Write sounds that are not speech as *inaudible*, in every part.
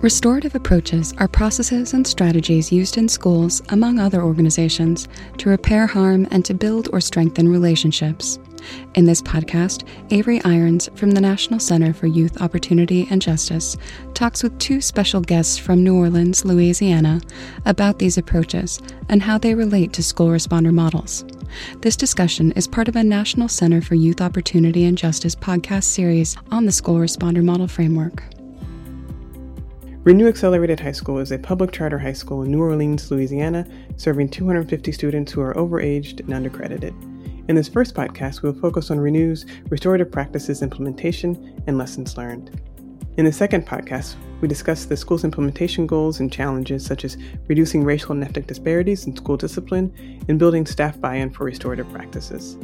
Restorative approaches are processes and strategies used in schools, among other organizations, to repair harm and to build or strengthen relationships. In this podcast, Avery Irons from the National Center for Youth Opportunity and Justice talks with two special guests from New Orleans, Louisiana, about these approaches and how they relate to school responder models. This discussion is part of a National Center for Youth Opportunity and Justice podcast series on the school responder model framework. Renew Accelerated High School is a public charter high school in New Orleans, Louisiana, serving 250 students who are overaged and undercredited. In this first podcast, we will focus on Renew's restorative practices implementation and lessons learned. In the second podcast, we discuss the school's implementation goals and challenges, such as reducing racial and ethnic disparities in school discipline and building staff buy in for restorative practices.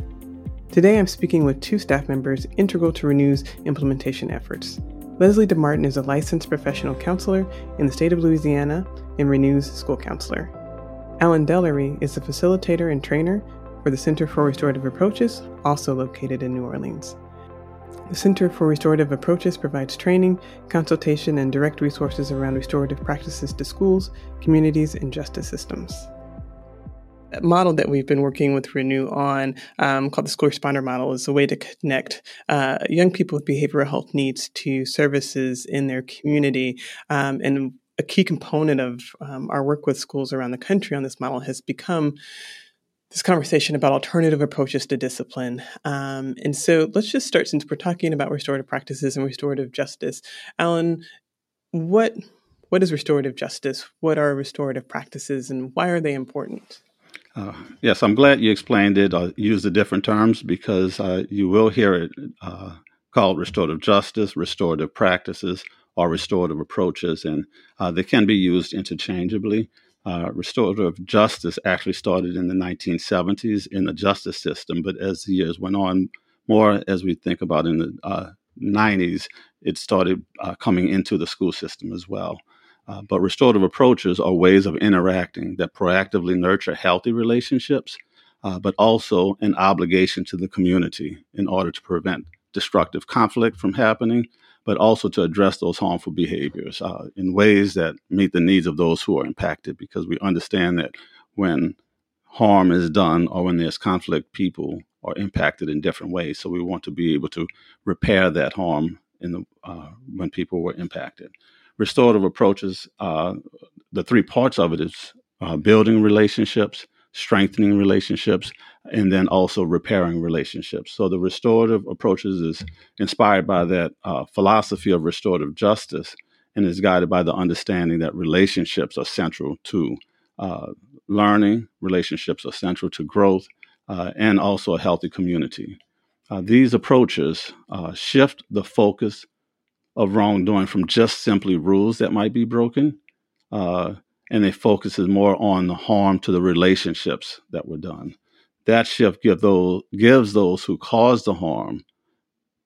Today, I'm speaking with two staff members integral to Renew's implementation efforts Leslie DeMartin is a licensed professional counselor in the state of Louisiana and Renew's school counselor. Alan Dellery is a facilitator and trainer for the Center for Restorative Approaches, also located in New Orleans. The Center for Restorative Approaches provides training, consultation, and direct resources around restorative practices to schools, communities, and justice systems model that we've been working with Renew on, um, called the School Responder Model, is a way to connect uh, young people with behavioral health needs to services in their community. Um, and a key component of um, our work with schools around the country on this model has become this conversation about alternative approaches to discipline. Um, and so let's just start since we're talking about restorative practices and restorative justice. Alan, what what is restorative justice? What are restorative practices and why are they important? Uh, yes, I'm glad you explained it or used the different terms because uh, you will hear it uh, called restorative justice, restorative practices, or restorative approaches, and uh, they can be used interchangeably. Uh, restorative justice actually started in the 1970s in the justice system, but as the years went on, more as we think about in the 90s, uh, it started coming into the school system as well. Uh, but restorative approaches are ways of interacting that proactively nurture healthy relationships, uh, but also an obligation to the community in order to prevent destructive conflict from happening, but also to address those harmful behaviors uh, in ways that meet the needs of those who are impacted, because we understand that when harm is done or when there's conflict, people are impacted in different ways. So we want to be able to repair that harm in the, uh, when people were impacted restorative approaches, uh, the three parts of it is uh, building relationships, strengthening relationships, and then also repairing relationships. So the restorative approaches is inspired by that uh, philosophy of restorative justice and is guided by the understanding that relationships are central to uh, learning, relationships are central to growth, uh, and also a healthy community. Uh, these approaches shift the focus of wrongdoing from just simply rules that might be broken. Uh, and it focuses more on the harm to the relationships that were done. That shift give those, gives those who caused the harm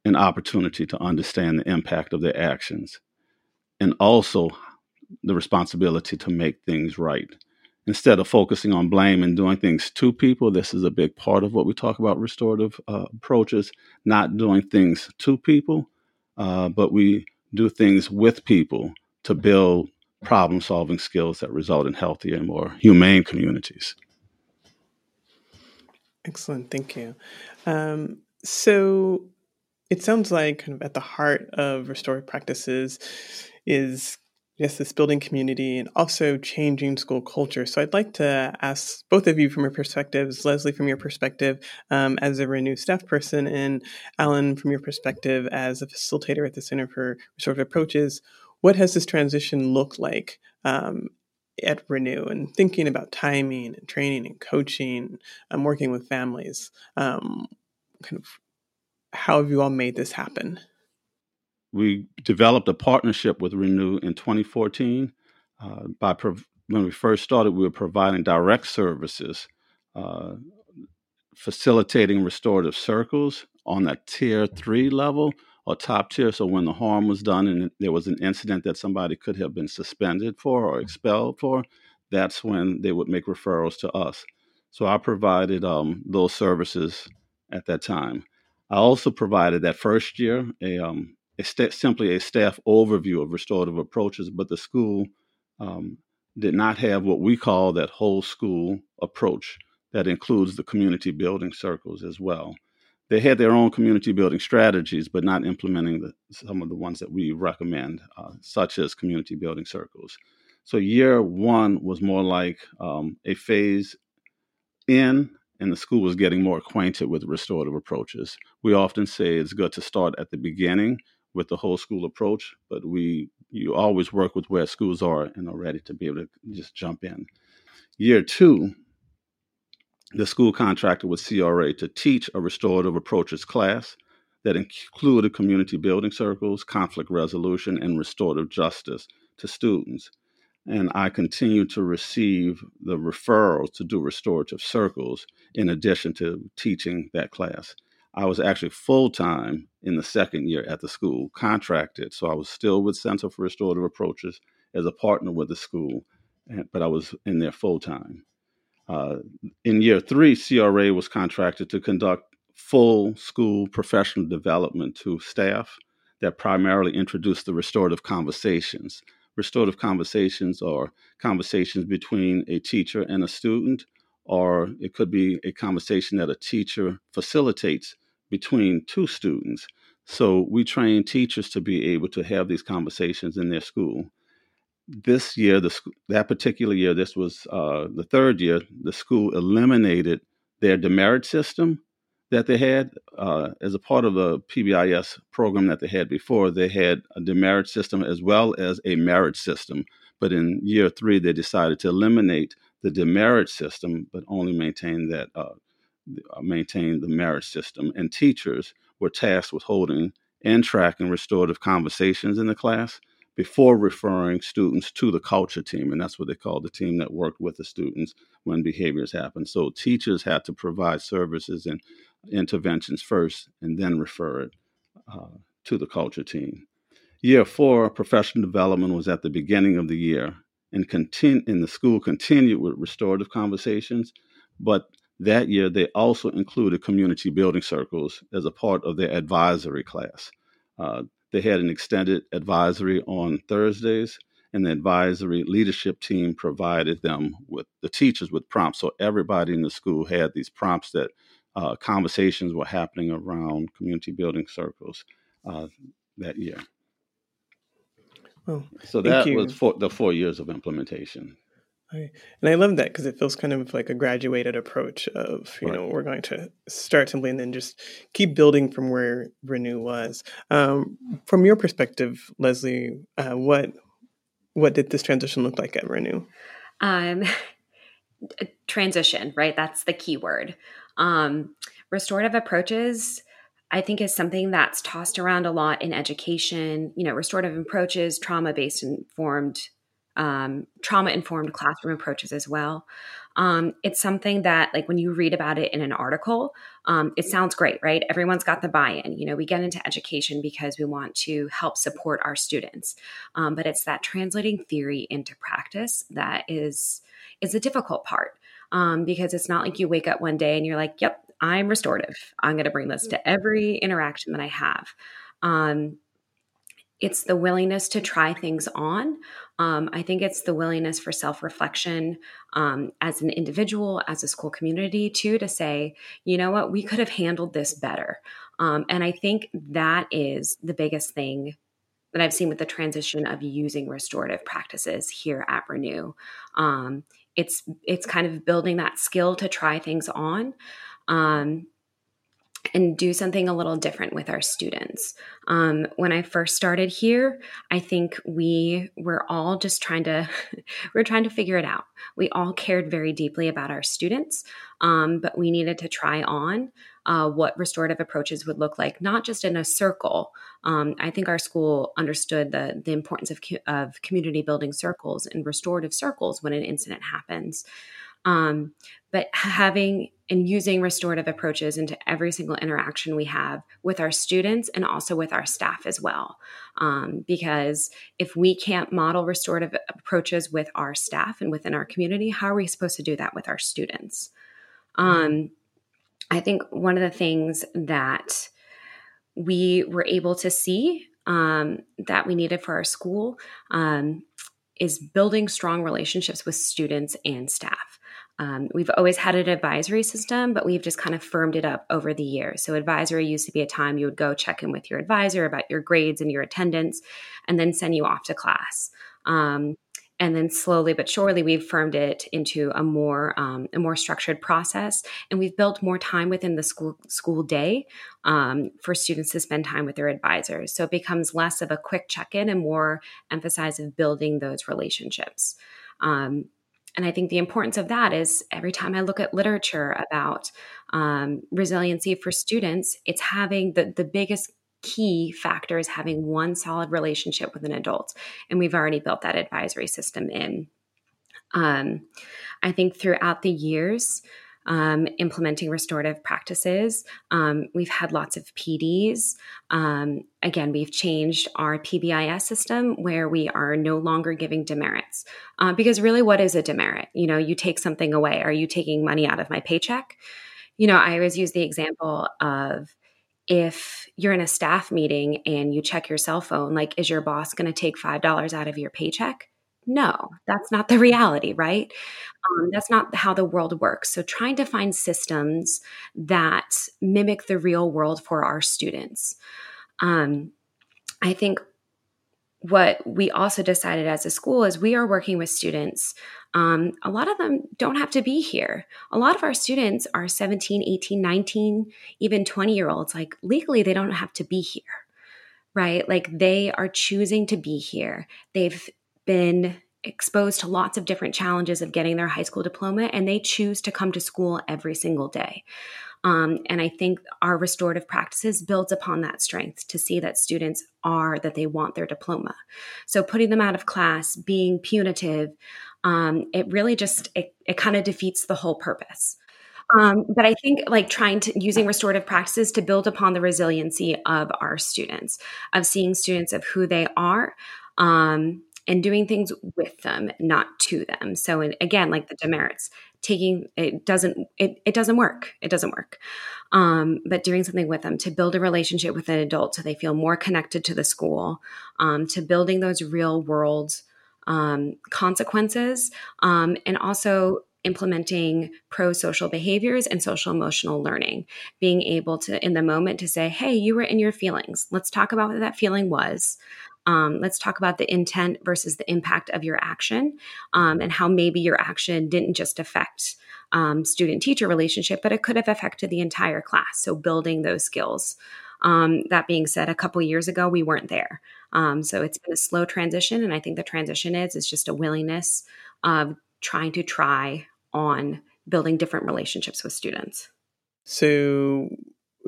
an opportunity to understand the impact of their actions and also the responsibility to make things right. Instead of focusing on blame and doing things to people, this is a big part of what we talk about restorative uh, approaches, not doing things to people, uh, but we do things with people to build problem solving skills that result in healthier and more humane communities. Excellent, thank you. Um, so it sounds like kind of at the heart of restorative practices is yes, this building community and also changing school culture. So I'd like to ask both of you from your perspectives, Leslie from your perspective um, as a Renew staff person, and Alan from your perspective as a facilitator at the Center for Restorative Approaches. What has this transition looked like um, at Renew and thinking about timing and training and coaching, and um, working with families? Um, kind of how have you all made this happen? We developed a partnership with Renew in 2014. Uh, by prov- when we first started, we were providing direct services, uh, facilitating restorative circles on that tier three level or top tier. So when the harm was done and there was an incident that somebody could have been suspended for or expelled for, that's when they would make referrals to us. So I provided um, those services at that time. I also provided that first year a um, a st- simply a staff overview of restorative approaches, but the school um, did not have what we call that whole school approach that includes the community building circles as well. They had their own community building strategies, but not implementing the, some of the ones that we recommend, uh, such as community building circles. So, year one was more like um, a phase in, and the school was getting more acquainted with restorative approaches. We often say it's good to start at the beginning with the whole school approach, but we you always work with where schools are and are ready to be able to just jump in. Year two, the school contracted with CRA to teach a restorative approaches class that included community building circles, conflict resolution, and restorative justice to students. And I continue to receive the referrals to do restorative circles in addition to teaching that class. I was actually full time in the second year at the school, contracted. So I was still with Center for Restorative Approaches as a partner with the school, but I was in there full time. Uh, in year three, CRA was contracted to conduct full school professional development to staff that primarily introduced the restorative conversations. Restorative conversations are conversations between a teacher and a student, or it could be a conversation that a teacher facilitates between two students. So we train teachers to be able to have these conversations in their school this year, the that particular year, this was uh, the third year, the school eliminated their demerit system that they had uh, as a part of the PBIS program that they had before. They had a demerit system as well as a merit system. But in year three, they decided to eliminate the demerit system, but only maintain that uh, maintain the merit system. And teachers were tasked with holding and tracking restorative conversations in the class before referring students to the culture team. And that's what they called the team that worked with the students when behaviors happen. So teachers had to provide services and interventions first and then refer it uh, to the culture team. Year four, professional development was at the beginning of the year and, continue, and the school continued with restorative conversations, but that year they also included community building circles as a part of their advisory class. Uh, they had an extended advisory on Thursdays, and the advisory leadership team provided them with the teachers with prompts. So everybody in the school had these prompts that uh, conversations were happening around community building circles uh, that year. Well, so that was for the four years of implementation. And I love that because it feels kind of like a graduated approach of, you right. know, we're going to start simply and then just keep building from where Renew was. Um, from your perspective, Leslie, uh, what what did this transition look like at Renew? Um, *laughs* transition, right? That's the key word. Um, restorative approaches, I think, is something that's tossed around a lot in education. You know, restorative approaches, trauma based informed um, trauma informed classroom approaches as well. Um, it's something that, like, when you read about it in an article, um, it sounds great, right? Everyone's got the buy in. You know, we get into education because we want to help support our students, um, but it's that translating theory into practice that is is a difficult part um, because it's not like you wake up one day and you're like, "Yep, I'm restorative. I'm going to bring this to every interaction that I have." Um, it's the willingness to try things on. Um, I think it's the willingness for self reflection um, as an individual, as a school community, too, to say, you know what, we could have handled this better. Um, and I think that is the biggest thing that I've seen with the transition of using restorative practices here at Renew. Um, it's it's kind of building that skill to try things on. Um, and do something a little different with our students. Um, when I first started here, I think we were all just trying to *laughs* we are trying to figure it out. We all cared very deeply about our students, um, but we needed to try on uh, what restorative approaches would look like, not just in a circle. Um, I think our school understood the the importance of of community building circles and restorative circles when an incident happens. Um, but having and using restorative approaches into every single interaction we have with our students and also with our staff as well. Um, because if we can't model restorative approaches with our staff and within our community, how are we supposed to do that with our students? Um, I think one of the things that we were able to see um, that we needed for our school um, is building strong relationships with students and staff. Um, we've always had an advisory system, but we've just kind of firmed it up over the years. So, advisory used to be a time you would go check in with your advisor about your grades and your attendance, and then send you off to class. Um, and then slowly but surely we've firmed it into a more um, a more structured process and we've built more time within the school school day um, for students to spend time with their advisors so it becomes less of a quick check-in and more emphasis of building those relationships um, and I think the importance of that is every time I look at literature about um, resiliency for students, it's having the, the biggest key factor is having one solid relationship with an adult. And we've already built that advisory system in. Um, I think throughout the years, um, implementing restorative practices. Um, we've had lots of PDs. Um, again, we've changed our PBIS system where we are no longer giving demerits. Uh, because really, what is a demerit? You know, you take something away. Are you taking money out of my paycheck? You know, I always use the example of if you're in a staff meeting and you check your cell phone, like, is your boss going to take $5 out of your paycheck? No, that's not the reality, right? Um, that's not how the world works. So, trying to find systems that mimic the real world for our students. Um, I think what we also decided as a school is we are working with students um, a lot of them don't have to be here. A lot of our students are 17, 18, 19, even 20 year olds. Like legally, they don't have to be here, right? Like they are choosing to be here. They've been exposed to lots of different challenges of getting their high school diploma, and they choose to come to school every single day. Um, and I think our restorative practices builds upon that strength to see that students are that they want their diploma. So putting them out of class, being punitive, um, it really just it, it kind of defeats the whole purpose. Um, but I think like trying to using restorative practices to build upon the resiliency of our students, of seeing students of who they are, um, and doing things with them, not to them. So, and again, like the demerits, taking it doesn't it, it doesn't work. It doesn't work. Um, but doing something with them to build a relationship with an adult so they feel more connected to the school, um, to building those real world um, consequences, um, and also implementing pro social behaviors and social emotional learning. Being able to, in the moment, to say, hey, you were in your feelings. Let's talk about what that feeling was. Um, let's talk about the intent versus the impact of your action um, and how maybe your action didn't just affect um, student teacher relationship, but it could have affected the entire class. So, building those skills. Um, that being said, a couple years ago, we weren't there. Um, so it's been a slow transition, and I think the transition is is just a willingness of trying to try on building different relationships with students. So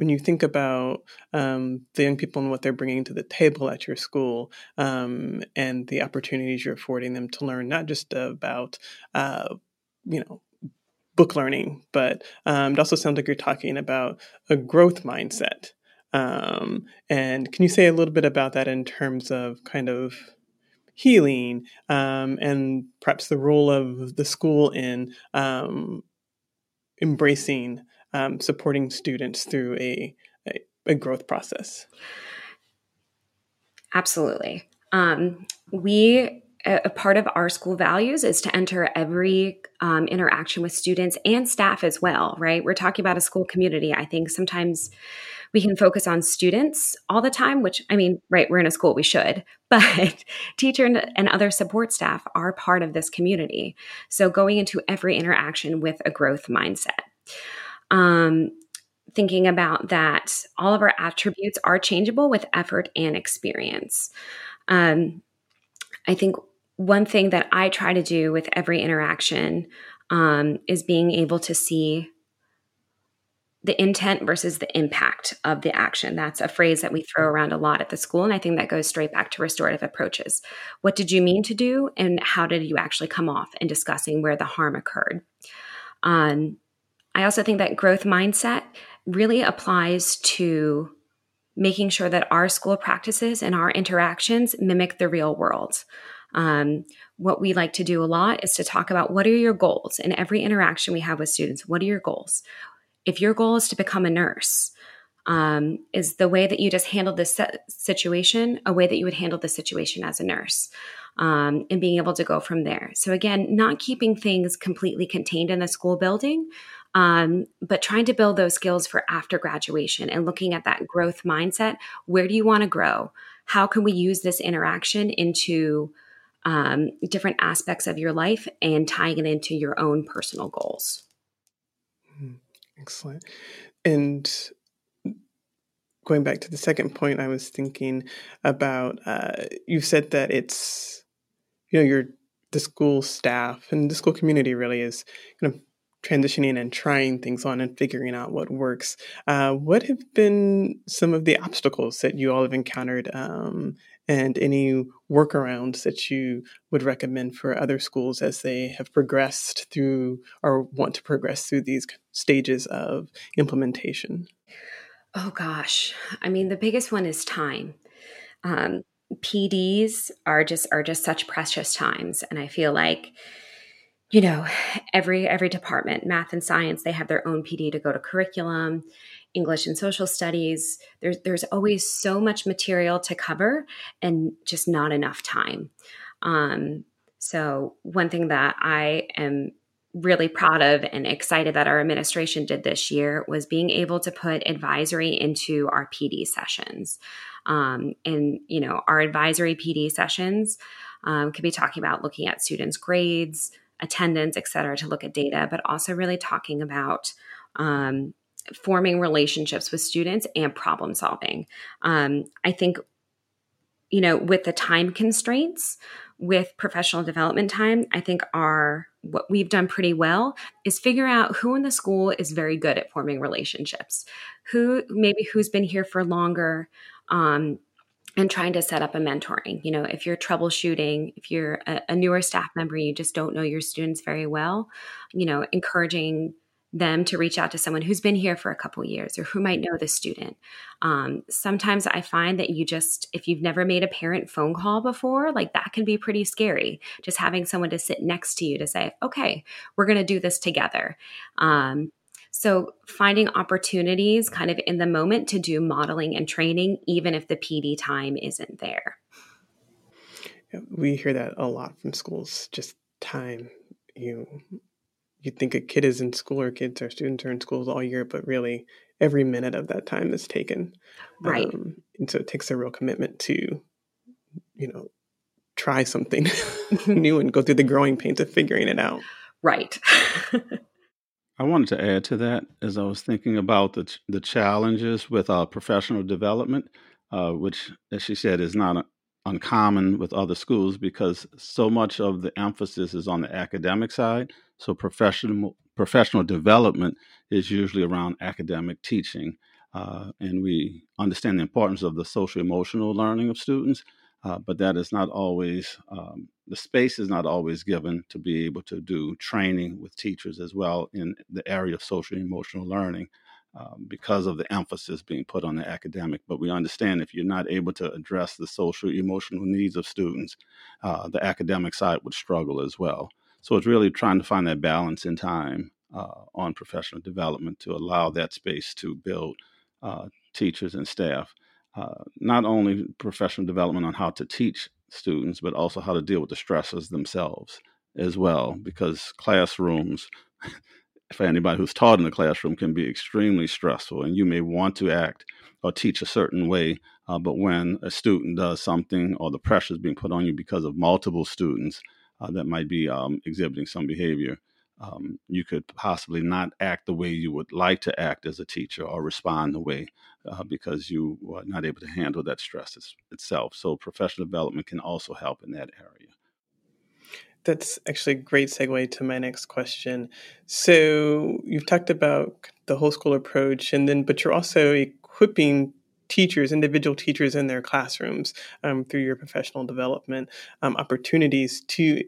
when you think about um, the young people and what they're bringing to the table at your school um, and the opportunities you're affording them to learn, not just about, uh, you know, book learning, but um, it also sounds like you're talking about a growth mindset. Um, and can you say a little bit about that in terms of kind of healing um, and perhaps the role of the school in um, embracing um, supporting students through a, a, a growth process? Absolutely. Um, we a part of our school values is to enter every um, interaction with students and staff as well, right? We're talking about a school community. I think sometimes we can focus on students all the time, which I mean, right, we're in a school, we should, *laughs* but teacher and other support staff are part of this community. So going into every interaction with a growth mindset. Um, thinking about that all of our attributes are changeable with effort and experience. Um, I think one thing that I try to do with every interaction um, is being able to see the intent versus the impact of the action. That's a phrase that we throw around a lot at the school. And I think that goes straight back to restorative approaches. What did you mean to do? And how did you actually come off in discussing where the harm occurred? Um, I also think that growth mindset really applies to making sure that our school practices and our interactions mimic the real world. Um, what we like to do a lot is to talk about what are your goals in every interaction we have with students. What are your goals? if your goal is to become a nurse, um, is the way that you just handled this situation a way that you would handle the situation as a nurse um, and being able to go from there. So, again, not keeping things completely contained in the school building, um, but trying to build those skills for after graduation and looking at that growth mindset. Where do you want to grow? How can we use this interaction into um, different aspects of your life and tying it into your own personal goals? Hmm, excellent. And going back to the second point, I was thinking about uh, you said that it's, you know, your the school staff and the school community really is kind of transitioning and trying things on and figuring out what works. Uh, what have been some of the obstacles that you all have encountered um, and any workarounds that you would recommend for other schools as they have progressed through or want to progress through these stages of implementation? Oh gosh, I mean the biggest one is time. Um, PDs are just are just such precious times, and I feel like you know every every department, math and science, they have their own PD to go to curriculum. English and social studies. There's there's always so much material to cover, and just not enough time. Um, so one thing that I am really proud of and excited that our administration did this year was being able to put advisory into our PD sessions. Um, and, you know, our advisory PD sessions um, could be talking about looking at students' grades, attendance, et cetera, to look at data, but also really talking about um, forming relationships with students and problem solving. Um, I think, you know, with the time constraints, with professional development time, I think our what we've done pretty well is figure out who in the school is very good at forming relationships, who maybe who's been here for longer, um, and trying to set up a mentoring. You know, if you're troubleshooting, if you're a, a newer staff member, you just don't know your students very well, you know, encouraging them to reach out to someone who's been here for a couple years or who might know the student. Um, sometimes I find that you just, if you've never made a parent phone call before, like that can be pretty scary. Just having someone to sit next to you to say, okay, we're going to do this together. Um, so finding opportunities kind of in the moment to do modeling and training, even if the PD time isn't there. We hear that a lot from schools, just time. You you think a kid is in school or kids or students are in schools all year, but really every minute of that time is taken. Right. Um, and so it takes a real commitment to, you know, try something *laughs* *laughs* new and go through the growing pains of figuring it out. Right. *laughs* I wanted to add to that as I was thinking about the the challenges with uh, professional development, uh, which, as she said, is not uncommon with other schools because so much of the emphasis is on the academic side. So professional professional development is usually around academic teaching, uh, and we understand the importance of the social emotional learning of students. Uh, but that is not always um, the space is not always given to be able to do training with teachers as well in the area of social emotional learning um, because of the emphasis being put on the academic. But we understand if you're not able to address the social emotional needs of students, uh, the academic side would struggle as well. So it's really trying to find that balance in time uh, on professional development to allow that space to build uh, teachers and staff. Uh, not only professional development on how to teach students, but also how to deal with the stresses themselves as well, because classrooms *laughs* for anybody who's taught in the classroom can be extremely stressful and you may want to act or teach a certain way uh, but when a student does something or the pressure is being put on you because of multiple students uh, that might be um, exhibiting some behavior um, you could possibly not act the way you would like to act as a teacher or respond the way uh, because you are not able to handle that stress itself so professional development can also help in that area that's actually a great segue to my next question. So you've talked about the whole school approach, and then but you're also equipping teachers, individual teachers in their classrooms um, through your professional development um, opportunities to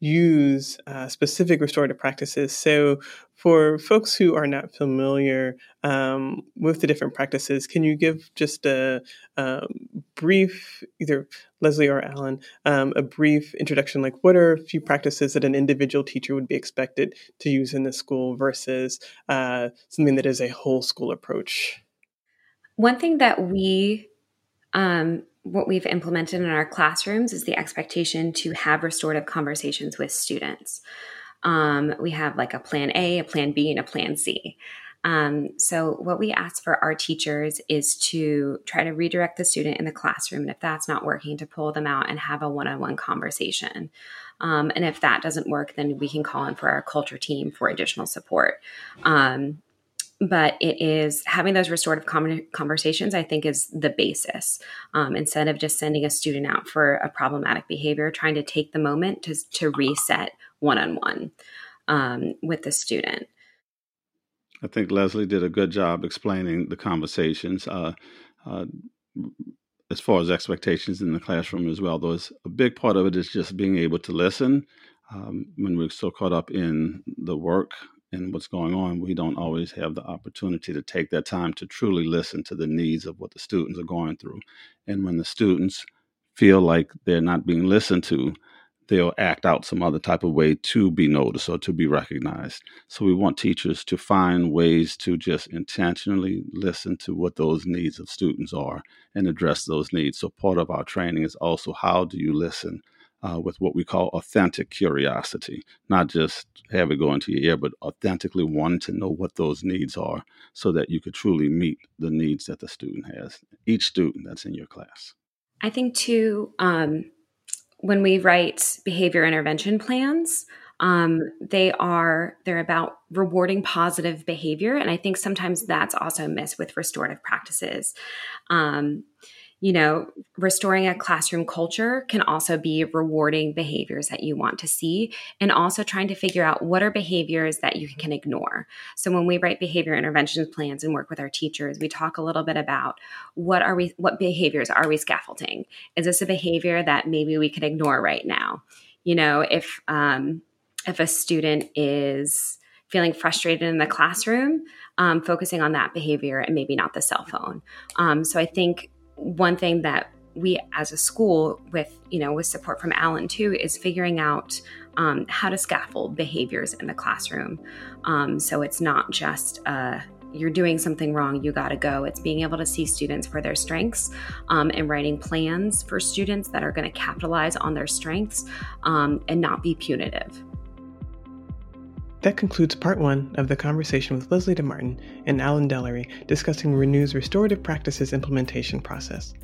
use uh, specific restorative practices. So, for folks who are not familiar um, with the different practices, can you give just a, a brief, either Leslie or Alan, um, a brief introduction? Like, what are a few practices that an individual teacher would be expected to use in the school versus uh, something that is a whole school approach? One thing that we, um, what we've implemented in our classrooms is the expectation to have restorative conversations with students. Um, we have like a plan A, a plan B, and a plan C. Um, so, what we ask for our teachers is to try to redirect the student in the classroom. And if that's not working, to pull them out and have a one on one conversation. Um, and if that doesn't work, then we can call in for our culture team for additional support. Um, but it is having those restorative conversations, I think, is the basis. Um, instead of just sending a student out for a problematic behavior, trying to take the moment to, to reset one on one with the student. I think Leslie did a good job explaining the conversations. Uh, uh, as far as expectations in the classroom as well, though, a big part of it is just being able to listen. Um, when we're so caught up in the work and what's going on, we don't always have the opportunity to take that time to truly listen to the needs of what the students are going through. And when the students feel like they're not being listened to, they'll act out some other type of way to be noticed or to be recognized. So we want teachers to find ways to just intentionally listen to what those needs of students are and address those needs. So part of our training is also how do you listen uh, with what we call authentic curiosity, not just have it go into your ear, but authentically wanting to know what those needs are so that you could truly meet the needs that the student has, each student that's in your class. I think too, um, when we write behavior intervention plans, um, they are they're about rewarding positive behavior, and I think sometimes that's also missed with restorative practices. Um, you know, restoring a classroom culture can also be rewarding behaviors that you want to see and also trying to figure out what are behaviors that you can ignore. So when we write behavior intervention plans and work with our teachers, we talk a little bit about what are we what behaviors are we scaffolding? Is this a behavior that maybe we can ignore right now? You know, if um, if a student is feeling frustrated in the classroom, um, focusing on that behavior and maybe not the cell phone. Um, so I think one thing that we as a school with you know with support from alan too is figuring out um, how to scaffold behaviors in the classroom. Um, so it's not just uh, you're doing something wrong you got to go. It's being able to see students for their strengths um, and writing plans for students that are going to capitalize on their strengths um, and not be punitive that concludes part one of the conversation with Leslie DeMartin and Alan Dellery discussing Renew's restorative practices implementation process.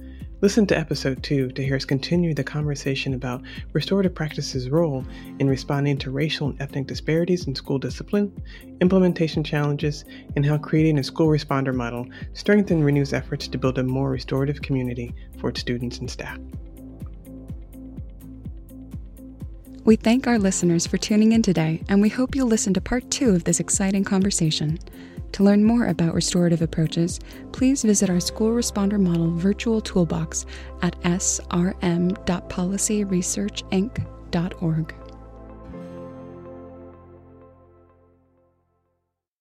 Listen to episode two to hear us continue the conversation about restorative practices' role in responding to racial and ethnic disparities in school discipline, implementation challenges, and how creating a school responder model strengthen Renew's efforts to build a more restorative community for its students and staff. We thank our listeners for tuning in today, and we hope you'll listen to part two of this exciting conversation. To learn more about restorative approaches, please visit our School Responder Model virtual toolbox at srm.policyresearchinc.org.